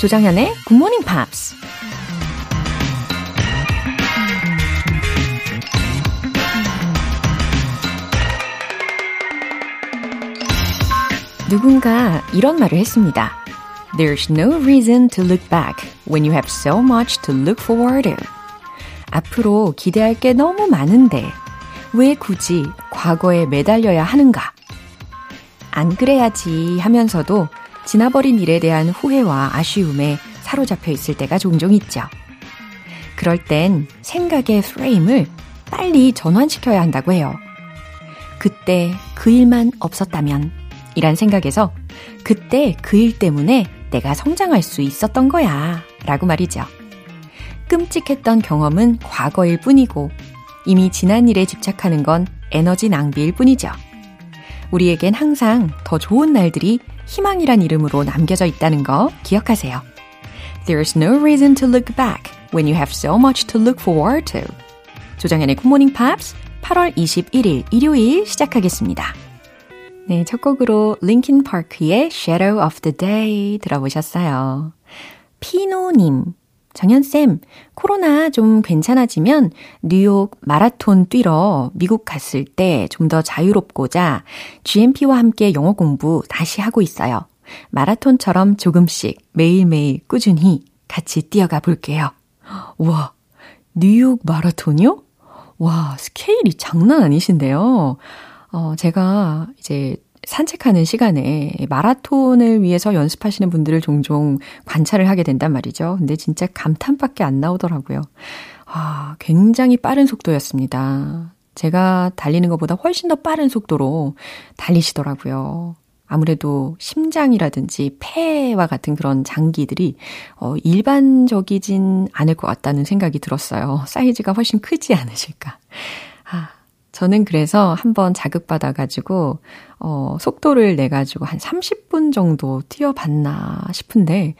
조장현의 굿모닝 팝스. 누군가 이런 말을 했습니다. There's no reason to look back when you have so much to look forward to. 앞으로 기대할 게 너무 많은데 왜 굳이 과거에 매달려야 하는가? 안 그래야지 하면서도 지나버린 일에 대한 후회와 아쉬움에 사로잡혀 있을 때가 종종 있죠. 그럴 땐 생각의 프레임을 빨리 전환시켜야 한다고 해요. 그때 그 일만 없었다면 이란 생각에서 그때 그 일 때문에 내가 성장할 수 있었던 거야 라고 말이죠. 끔찍했던 경험은 과거일 뿐이고 이미 지난 일에 집착하는 건 에너지 낭비일 뿐이죠. 우리에겐 항상 더 좋은 날들이 희망이란 이름으로 남겨져 있다는 거 기억하세요. There's no reason to look back when you have so much to look forward to. 조정현의 Good Morning Pops 8월 21일 일요일 시작하겠습니다. 네, 첫 곡으로 Linkin Park의 Shadow of the Day 들어보셨어요. 피노님, 정현쌤, 코로나 좀 괜찮아지면 뉴욕 마라톤 뛰러 미국 갔을 때 좀 더 자유롭고자 GMP와 함께 영어 공부 다시 하고 있어요. 마라톤처럼 조금씩 매일매일 꾸준히 같이 뛰어가 볼게요. 와, 뉴욕 마라톤이요? 와, 스케일이 장난 아니신데요. 어, 제가 이제 산책하는 시간에 마라톤을 위해서 연습하시는 분들을 종종 관찰을 하게 된단 말이죠. 근데 진짜 감탄밖에 안 나오더라고요. 아, 굉장히 빠른 속도였습니다. 제가 달리는 것보다 훨씬 더 빠른 속도로 달리시더라고요. 아무래도 심장이라든지 폐와 같은 그런 장기들이 어, 일반적이진 않을 것 같다는 생각이 들었어요. 사이즈가 훨씬 크지 않으실까. 아, 저는 그래서 한번 자극받아가지고, 어, 속도를 내가지고 한 30분 정도 뛰어봤나 싶은데,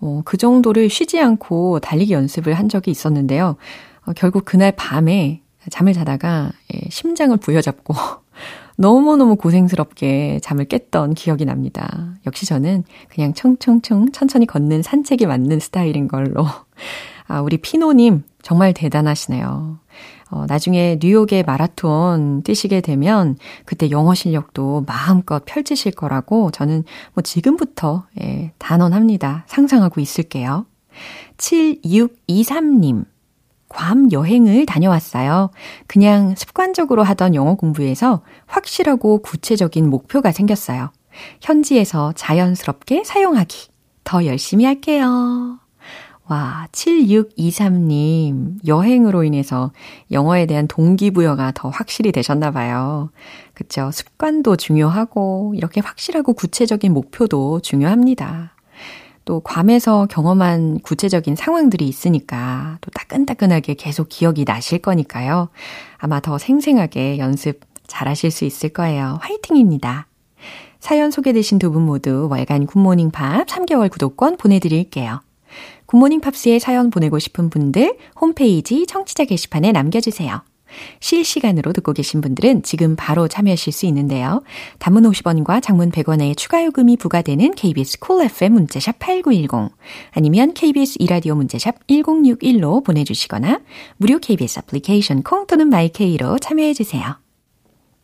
어, 그 정도를 쉬지 않고 달리기 연습을 한 적이 있었는데요. 어, 결국 그날 밤에 잠을 자다가 예, 심장을 부여잡고 너무너무 고생스럽게 잠을 깼던 기억이 납니다. 역시 저는 그냥 청청청 천천히 걷는 산책이 맞는 스타일인 걸로. 아, 우리 피노님 정말 대단하시네요. 어, 나중에 뉴욕의 마라톤 뛰시게 되면 그때 영어 실력도 마음껏 펼치실 거라고 저는 뭐 지금부터 예, 단언합니다. 상상하고 있을게요. 7623님. 괌 여행을 다녀왔어요. 그냥 습관적으로 하던 영어 공부에서 확실하고 구체적인 목표가 생겼어요. 현지에서 자연스럽게 사용하기. 더 열심히 할게요. 와, 7623님, 여행으로 인해서 영어에 대한 동기부여가 더 확실히 되셨나 봐요. 그쵸. 습관도 중요하고, 이렇게 확실하고 구체적인 목표도 중요합니다. 또, 괌에서 경험한 구체적인 상황들이 있으니까, 또 따끈따끈하게 계속 기억이 나실 거니까요. 아마 더 생생하게 연습 잘 하실 수 있을 거예요. 화이팅입니다. 사연 소개되신 두 분 모두 월간 굿모닝 팝 3개월 구독권 보내드릴게요. 굿모닝 팝스에 사연 보내고 싶은 분들 홈페이지 청취자 게시판에 남겨주세요. 실시간으로 듣고 계신 분들은 지금 바로 참여하실 수 있는데요. 단문 50원과 장문 100원의 추가 요금이 부과되는 KBS 콜 cool FM 문자샵 8910 아니면 KBS 이라디오 문자샵 1061로 보내주시거나 무료 KBS 애플리케이션 콩 또는 마이케이로 참여해주세요.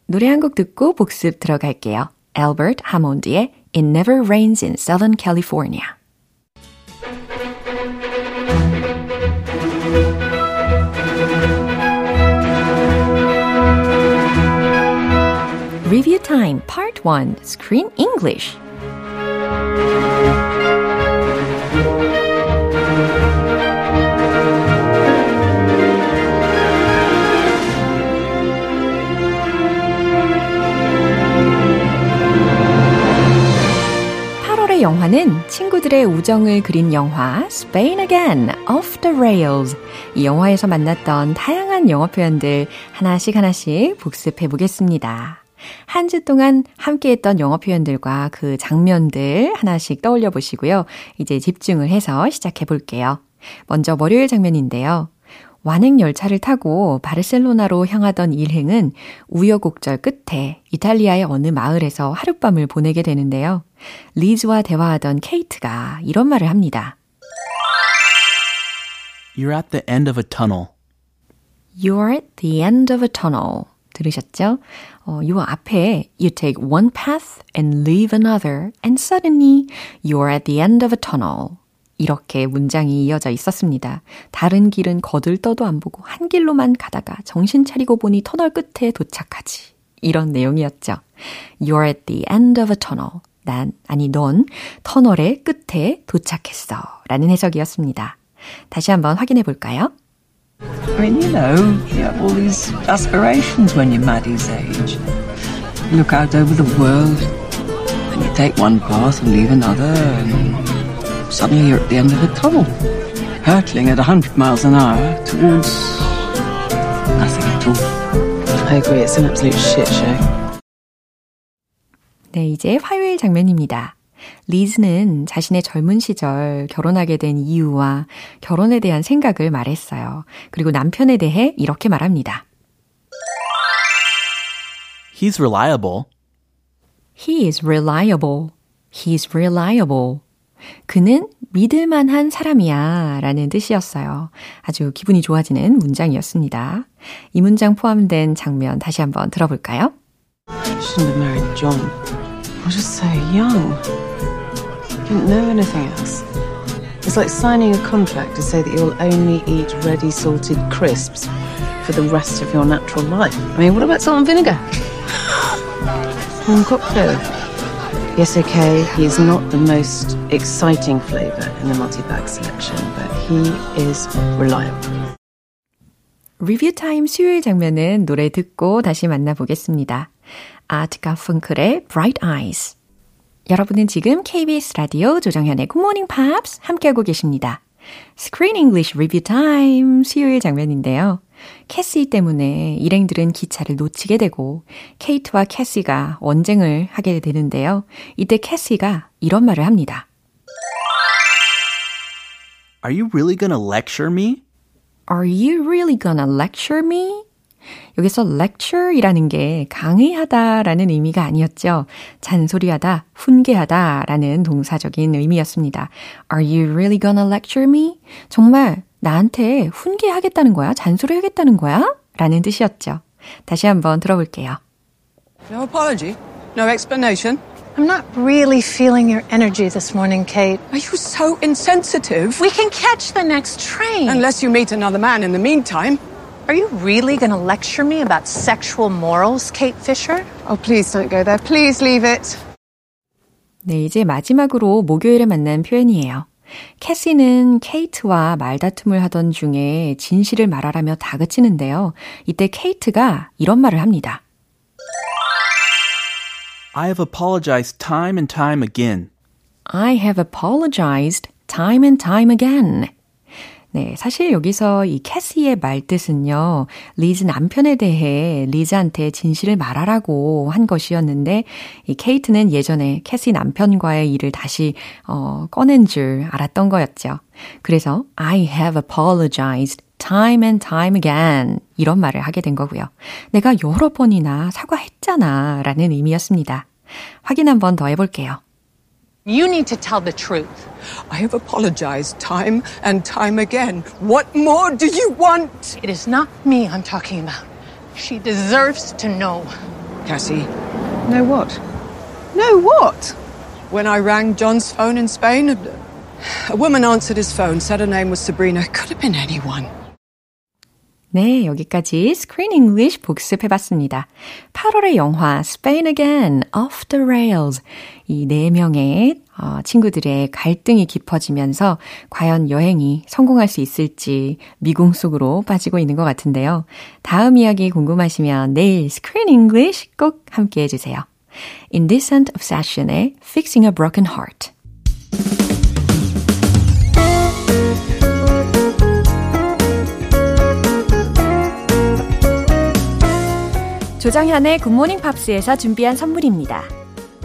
노래 한 곡 듣고 복습 들어갈게요. Albert Hammond의 It Never Rains in Southern California Review Time Part 1 Screen English 영화는 친구들의 우정을 그린 영화 Spain Again, Off the Rails. 이 영화에서 만났던 다양한 영어 표현들 하나씩 하나씩 복습해 보겠습니다. 한 주 동안 함께했던 영어 표현들과 그 장면들 하나씩 떠올려 보시고요. 이제 집중을 해서 시작해 볼게요. 먼저 월요일 장면인데요. 완행 열차를 타고 바르셀로나로 향하던 일행은 우여곡절 끝에 이탈리아의 어느 마을에서 하룻밤을 보내게 되는데요. 리즈와 대화하던 케이트가 이런 말을 합니다. You're at the end of a tunnel. You're at the end of a tunnel. 들으셨죠? 어, 요 앞에 you take one path and leave another and suddenly you're at the end of a tunnel. 이렇게 문장이 이어져 있었습니다. 다른 길은 거들떠도 안 보고 한 길로만 가다가 정신 차리고 보니 터널 끝에 도착하지. 이런 내용이었죠. You're at the end of a tunnel. 난, 아니, 넌 터널의 끝에 도착했어. 라는 해석이었습니다. 다시 한번 확인해 볼까요? I mean, you know, you have all these aspirations when you're Maddie's age. You look out over the world, and you take one path and leave another, and suddenly you're at the end of a tunnel, hurtling at 100 miles an hour towards nothing at all. I agree, it's an absolute shit show. 네, 이제 화요일 장면입니다. 리즈는 자신의 젊은 시절 결혼하게 된 이유와 결혼에 대한 생각을 말했어요. 그리고 남편에 대해 이렇게 말합니다. He's reliable. He is reliable. He's reliable. 그는 믿을만한 사람이야 라는 뜻이었어요. 아주 기분이 좋아지는 문장이었습니다. 이 문장 포함된 장면 다시 한번 들어볼까요? Shouldn't have married John. I was just so young. Didn't know anything else. It's like signing a contract to say that you'll only eat ready salted crisps for the rest of your natural life. I mean, what about salt and vinegar? Warm cocktail. Yes, okay, he's not the most exciting flavour in the multi-bag selection, but he is reliable. 리뷰 타임 수요일 장면은 노래 듣고 다시 만나보겠습니다. 아트 가펑클의 Bright Eyes. 여러분은 지금 KBS 라디오 조정현의 Good Morning Pops 함께하고 계십니다. Screen English Review Time 수요일 장면인데요. 캐시 때문에 일행들은 기차를 놓치게 되고 케이트와 캐시가 언쟁을 하게 되는데요. 이때 캐시가 이런 말을 합니다. Are you really gonna lecture me? Are you really gonna lecture me? 여기서 lecture이라는 게 강의하다라는 의미가 아니었죠. 잔소리하다, 훈계하다라는 동사적인 의미였습니다. Are you really gonna lecture me? 정말 나한테 훈계하겠다는 거야? 잔소리하겠다는 거야? 라는 뜻이었죠. 다시 한번 들어볼게요. No apology? No explanation? I'm not really feeling your energy this morning, Kate. Are you so insensitive? We can catch the next train. Unless you meet another man in the meantime. Are you really going to lecture me about sexual morals, Kate Fisher? Oh, please don't go there. Please leave it. 네, 이제 마지막으로 목요일에 만난 표현이에요. 캐시는 케이트와 말다툼을 하던 중에 진실을 말하라며 다그치는데요. 이때 케이트가 이런 말을 합니다. I have apologized time and time again. I have apologized time and time again. 네, 사실 여기서 이 캐시의 말 뜻은요, 리즈 남편에 대해 리즈한테 진실을 말하라고 한 것이었는데, 이 케이트는 예전에 캐시 남편과의 일을 다시, 어, 꺼낸 줄 알았던 거였죠. 그래서, I have apologized time and time again. 이런 말을 하게 된 거고요. 내가 여러 번이나 사과했잖아. 라는 의미였습니다. 확인 한번 더 해볼게요. You need to tell the truth. I have apologized time and time again. What more do you want? It is not me I'm talking about. She deserves to know. Cassie, No what? No what? when I rang John's phone in Spain, a woman answered his phone, said her name was Sabrina. Could have been anyone. 네, 여기까지 Screen English 복습해봤습니다. 8월의 영화 Spain Again, Off the Rails. 이 네 명의 어, 친구들의 갈등이 깊어지면서 과연 여행이 성공할 수 있을지 미궁 속으로 빠지고 있는 것 같은데요. 다음 이야기 궁금하시면 내일 Screen English 꼭 함께 해주세요. Indecent Obsession의 Fixing a Broken Heart. 조정현의 Good Morning Pops에서 준비한 선물입니다.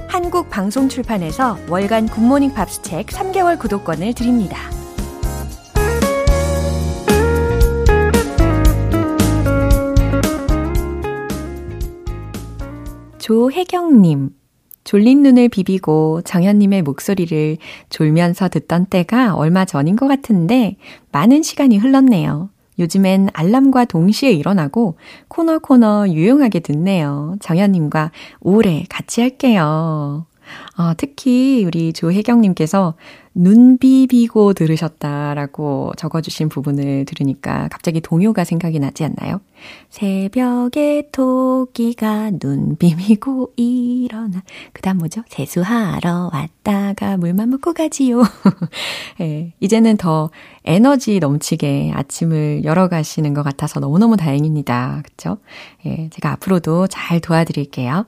한국 방송 출판에서 월간 Good Morning Pops 책 3개월 구독권을 드립니다. 조혜경님. 졸린 눈을 비비고 정현님의 목소리를 졸면서 듣던 때가 얼마 전인 것 같은데 많은 시간이 흘렀네요. 요즘엔 알람과 동시에 일어나고 코너 코너 유용하게 듣네요. 정현님과 오래 같이 할게요. 아, 특히 우리 조혜경님께서 눈 비비고 들으셨다라고 적어주신 부분을 들으니까 갑자기 동요가 생각이 나지 않나요? 새벽에 토끼가 눈 비비고 일어나. 그 다음 뭐죠? 세수하러 왔다가 물만 먹고 가지요. 예, 이제는 더 에너지 넘치게 아침을 열어가시는 것 같아서 너무너무 다행입니다. 그쵸? 예, 제가 앞으로도 잘 도와드릴게요.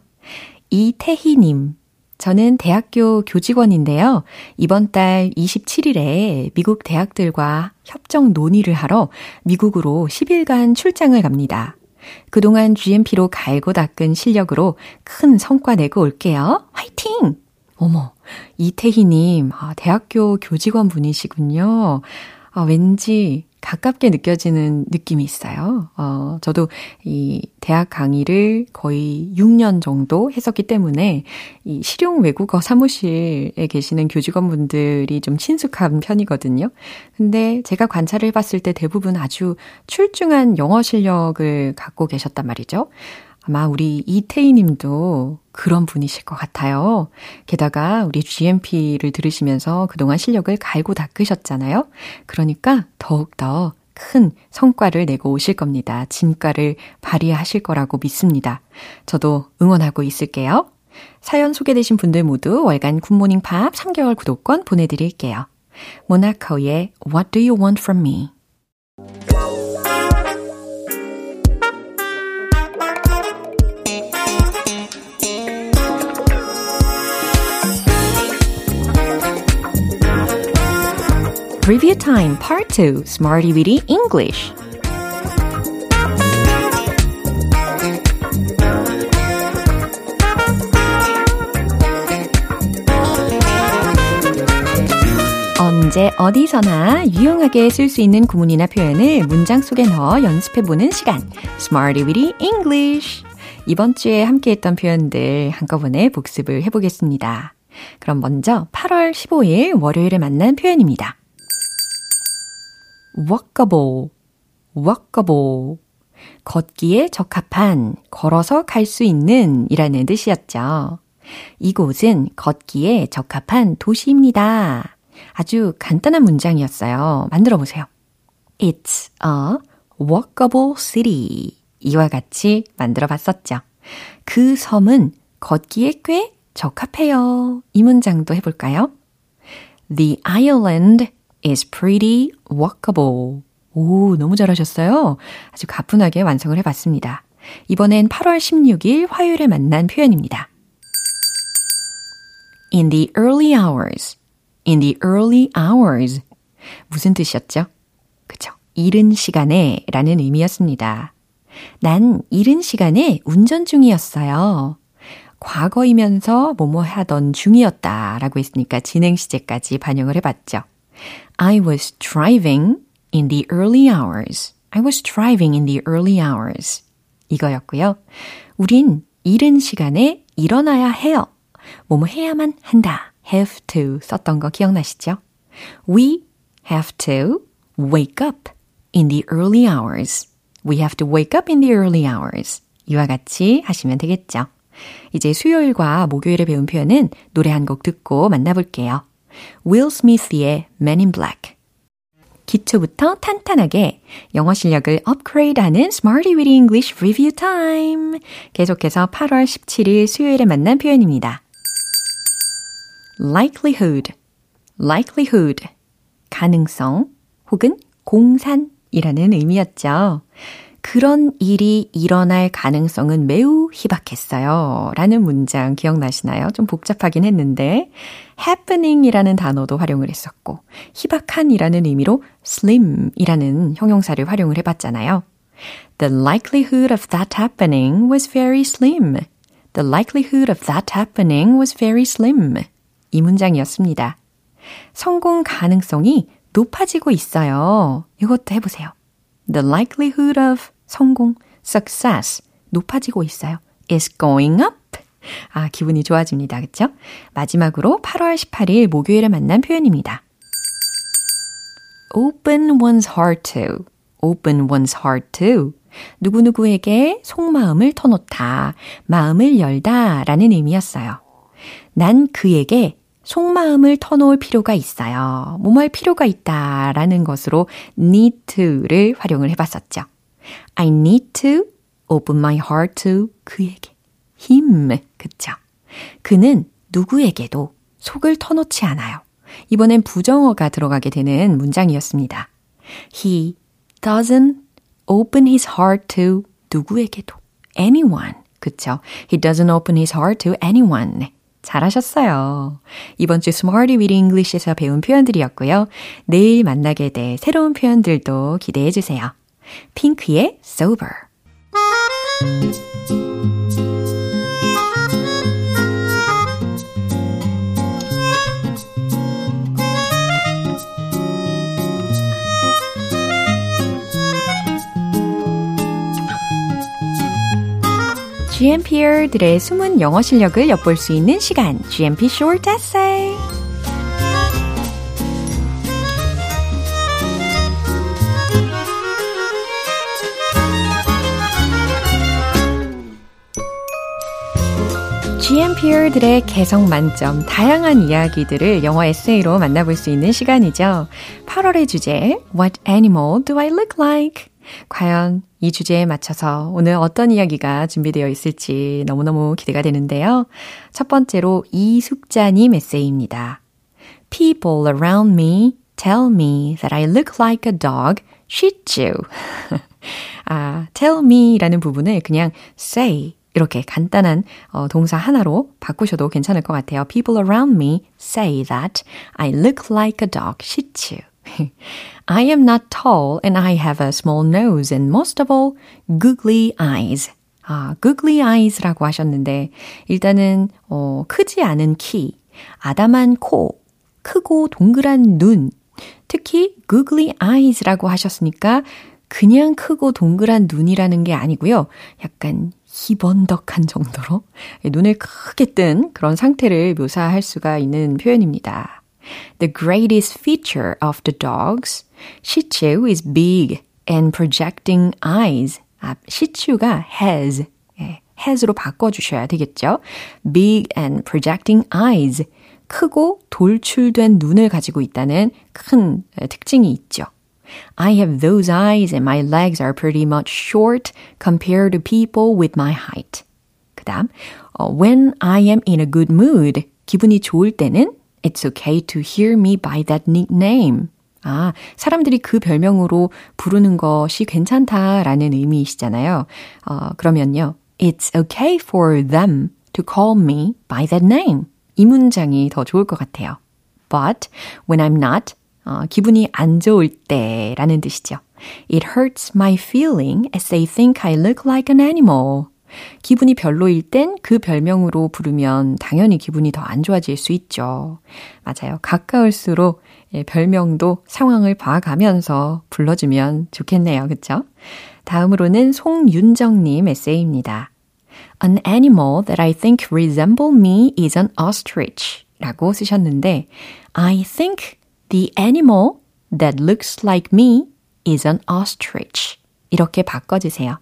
이태희님. 저는 대학교 교직원인데요. 이번 달 27일에 미국 대학들과 협정 논의를 하러 미국으로 10일간 출장을 갑니다. 그동안 GMP로 갈고 닦은 실력으로 큰 성과 내고 올게요. 화이팅! 어머, 이태희님, 아, 대학교 교직원 분이시군요. 아, 왠지 가깝게 느껴지는 느낌이 있어요. 어, 저도 이 대학 강의를 거의 6년 정도 했었기 때문에 이 실용 외국어 사무실에 계시는 교직원분들이 좀 친숙한 편이거든요. 근데 제가 관찰을 해봤을 때 대부분 아주 출중한 영어 실력을 갖고 계셨단 말이죠. 아마 우리 이태희 님도 그런 분이실 것 같아요. 게다가 우리 GMP를 들으시면서 그동안 실력을 갈고 닦으셨잖아요. 그러니까 더욱더 큰 성과를 내고 오실 겁니다. 진가를 발휘하실 거라고 믿습니다. 저도 응원하고 있을게요. 사연 소개되신 분들 모두 월간 굿모닝 팝 3개월 구독권 보내드릴게요. 모나코의 What Do You Want From Me Review Time Part 2 Smarty Weedy English 언제 어디서나 유용하게 쓸 수 있는 구문이나 표현을 문장 속에 넣어 연습해보는 시간 Smarty Weedy English 이번 주에 함께했던 표현들 한꺼번에 복습을 해보겠습니다. 그럼 먼저 8월 15일 월요일에 만난 표현입니다. Walkable, walkable. 걷기에 적합한, 걸어서 갈 수 있는 이라는 뜻이었죠. 이곳은 걷기에 적합한 도시입니다. 아주 간단한 문장이었어요. 만들어 보세요. It's a walkable city. 이와 같이 만들어 봤었죠. 그 섬은 걷기에 꽤 적합해요. 이 문장도 해볼까요? The island is pretty walkable. 오, 너무 잘하셨어요. 아주 가뿐하게 완성을 해봤습니다. 이번엔 8월 16일 화요일에 만난 표현입니다. In the early hours. In the early hours. 무슨 뜻이었죠? 그쵸. 이른 시간에 라는 의미였습니다. 난 이른 시간에 운전 중이었어요. 과거이면서 뭐뭐 하던 중이었다 라고 했으니까 진행 시제까지 반영을 해봤죠. I was driving in the early hours. I was driving in the early hours. 이거였고요. 우린 이른 시간에 일어나야 해요. 뭐뭐 해야만 한다. have to 썼던 거 기억나시죠? We have to wake up in the early hours. We have to wake up in the early hours. 이와 같이 하시면 되겠죠. 이제 수요일과 목요일에 배운 표현은 노래 한 곡 듣고 만나볼게요. Will Smith의 Men in Black. 기초부터 탄탄하게 영어 실력을 업그레이드하는 Smarty with English Review Time. 계속해서 8월 17일 수요일에 만난 표현입니다. likelihood, likelihood, 가능성 혹은 공산이라는 의미였죠. 그런 일이 일어날 가능성은 매우 희박했어요. 라는 문장 기억나시나요? 좀 복잡하긴 했는데, happening 이라는 단어도 활용을 했었고, 희박한 이라는 의미로 slim 이라는 형용사를 활용을 해봤잖아요. The likelihood of that happening was very slim. The likelihood of that happening was very slim. 이 문장이었습니다. 성공 가능성이 높아지고 있어요. 이것도 해보세요. The likelihood of 성공, success 높아지고 있어요. is going up. 아, 기분이 좋아집니다. 그쵸? 마지막으로 8월 18일 목요일에 만난 표현입니다. open one's heart to. open one's heart to. 누구누구에게 속마음을 터놓다, 마음을 열다 라는 의미였어요. 난 그에게 속마음을 터놓을 필요가 있어요. 뭐할 필요가 있다 라는 것으로 need to를 활용을 해봤었죠. I need to open my heart to 그에게. him. 그쵸? 그는 누구에게도 속을 터놓지 않아요. 이번엔 부정어가 들어가게 되는 문장이었습니다. He doesn't open his heart to 누구에게도. anyone. 그쵸? He doesn't open his heart to anyone. 잘하셨어요. 이번 주 Smarty with English에서 배운 표현들이었고요. 내일 만나게 될 새로운 표현들도 기대해 주세요. 핑크의 Sober. GMPR들의 숨은 영어 실력을 엿볼 수 있는 시간, GMP Short Essay. GMPR들의 개성 만점, 다양한 이야기들을 영어 에세이로 만나볼 수 있는 시간이죠. 8월의 주제, What animal do I look like? 과연 이 주제에 맞춰서 오늘 어떤 이야기가 준비되어 있을지 너무너무 기대가 되는데요. 첫 번째로 이숙자님 에세이입니다. People around me tell me that I look like a dog, shih tzu. 아, tell me라는 부분을 그냥 say 이렇게 간단한 어, 동사 하나로 바꾸셔도 괜찮을 것 같아요. People around me say that I look like a dog, shih tzu. I am not tall and I have a small nose and most of all, googly eyes. 아, googly eyes라고 하셨는데, 일단은, 어, 크지 않은 키, 아담한 코, 크고 동그란 눈, 특히 googly eyes라고 하셨으니까, 그냥 크고 동그란 눈이라는 게 아니고요. 약간 희번덕한 정도로 눈을 크게 뜬 그런 상태를 묘사할 수가 있는 표현입니다. The greatest feature of the dogs, Shih Tzu is big and projecting eyes. 아, 시츄가 has, 예, has로 바꿔주셔야 되겠죠. Big and projecting eyes. 크고 돌출된 눈을 가지고 있다는 큰 특징이 있죠. I have those eyes and my legs are pretty much short compared to people with my height. 그 다음, when I am in a good mood, 기분이 좋을 때는 It's okay to hear me by that nickname. 아, 사람들이 그 별명으로 부르는 것이 괜찮다라는 의미이시잖아요. 어, 그러면요. It's okay for them to call me by that name. 이 문장이 더 좋을 것 같아요. But when I'm not, 어, 기분이 안 좋을 때라는 뜻이죠. It hurts my feeling as they think I look like an animal. 기분이 별로일 땐 그 별명으로 부르면 당연히 기분이 더 안 좋아질 수 있죠. 맞아요. 가까울수록 별명도 상황을 봐가면서 불러주면 좋겠네요. 그쵸? 다음으로는 송윤정님 에세이입니다. An animal that I think resemble me is an ostrich 라고 쓰셨는데 I think the animal that looks like me is an ostrich 이렇게 바꿔주세요.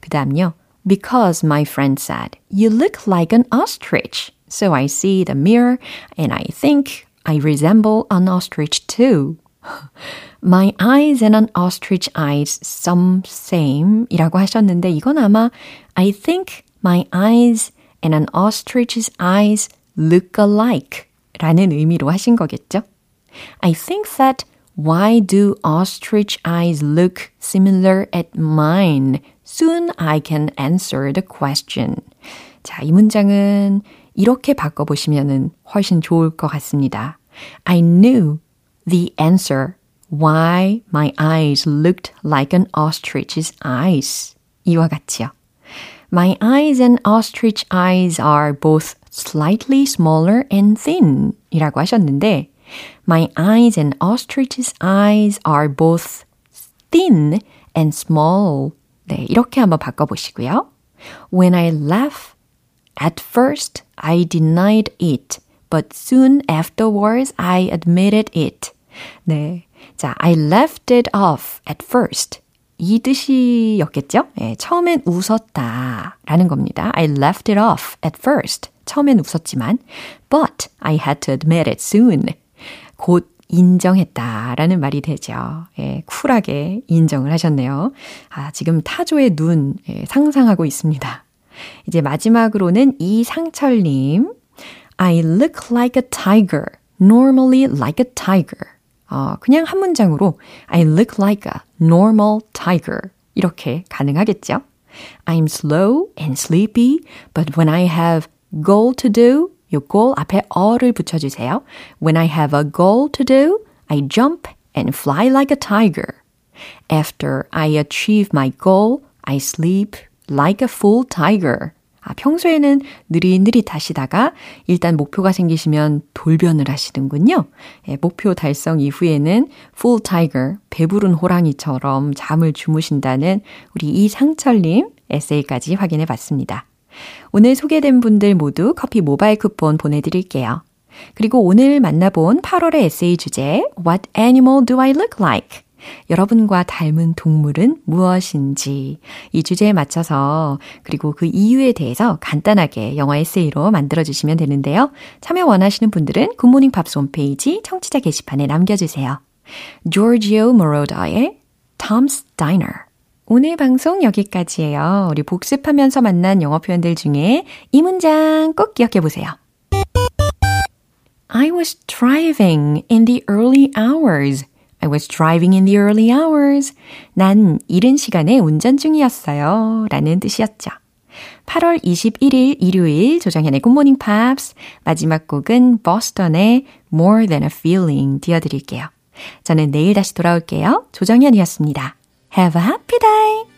그 다음요. Because my friend said, You look like an ostrich. So I see the mirror and I think I resemble an ostrich too. My eyes and an ostrich eyes some same 이라고 하셨는데 이건 아마 I think my eyes and an ostrich's eyes look alike 라는 의미로 하신 거겠죠? I think that why do ostrich eyes look similar at mine? Soon I can answer the question. 자, 이 문장은 이렇게 바꿔보시면 훨씬 좋을 것 같습니다. I knew the answer why my eyes looked like an ostrich's eyes. 이와 같이요. My eyes and ostrich eyes are both slightly smaller and thin 이라고 하셨는데 My eyes and ostrich's eyes are both thin and small. 네, 이렇게 한번 바꿔보시고요. When I laugh, At first, I denied it, but soon afterwards, I admitted it. 네. 자, I left it off at first. 이 뜻이었겠죠? 네, 처음엔 웃었다 라는 겁니다. I left it off at first. 처음엔 웃었지만, but I had to admit it soon. 곧 인정했다라는 말이 되죠. 예, 쿨하게 인정을 하셨네요. 아, 지금 타조의 눈 예, 상상하고 있습니다. 이제 마지막으로는 이상철님. I look like a tiger. Normally like a tiger. 어, 그냥 한 문장으로 I look like a normal tiger. 이렇게 가능하겠죠? I'm slow and sleepy, but when I have goal to do, 요 goal 앞에 어를 붙여주세요. When I have a goal to do, I jump and fly like a tiger. After I achieve my goal, I sleep like a full tiger. 아, 평소에는 느릿느릿 하시다가 일단 목표가 생기시면 돌변을 하시는군요. 예, 목표 달성 이후에는 full tiger, 배부른 호랑이처럼 잠을 주무신다는 우리 이상철님 에세이까지 확인해 봤습니다. 오늘 소개된 분들 모두 커피 모바일 쿠폰 보내드릴게요. 그리고 오늘 만나본 8월의 에세이 주제 What animal do I look like? 여러분과 닮은 동물은 무엇인지 이 주제에 맞춰서 그리고 그 이유에 대해서 간단하게 영어 에세이로 만들어 주시면 되는데요. 참여 원하시는 분들은 굿모닝 팝스 홈페이지 청취자 게시판에 남겨주세요. Giorgio Moroder의 Tom's Diner 오늘 방송 여기까지예요. 우리 복습하면서 만난 영어 표현들 중에 이 문장 꼭 기억해 보세요. I was driving in the early hours. I was driving in the early hours. 난 이른 시간에 운전 중이었어요. 라는 뜻이었죠. 8월 21일 일요일 조정현의 굿모닝 팝스 마지막 곡은 버스턴의 More Than a Feeling 띄워드릴게요. 저는 내일 다시 돌아올게요. 조정현이었습니다. Have a happy day!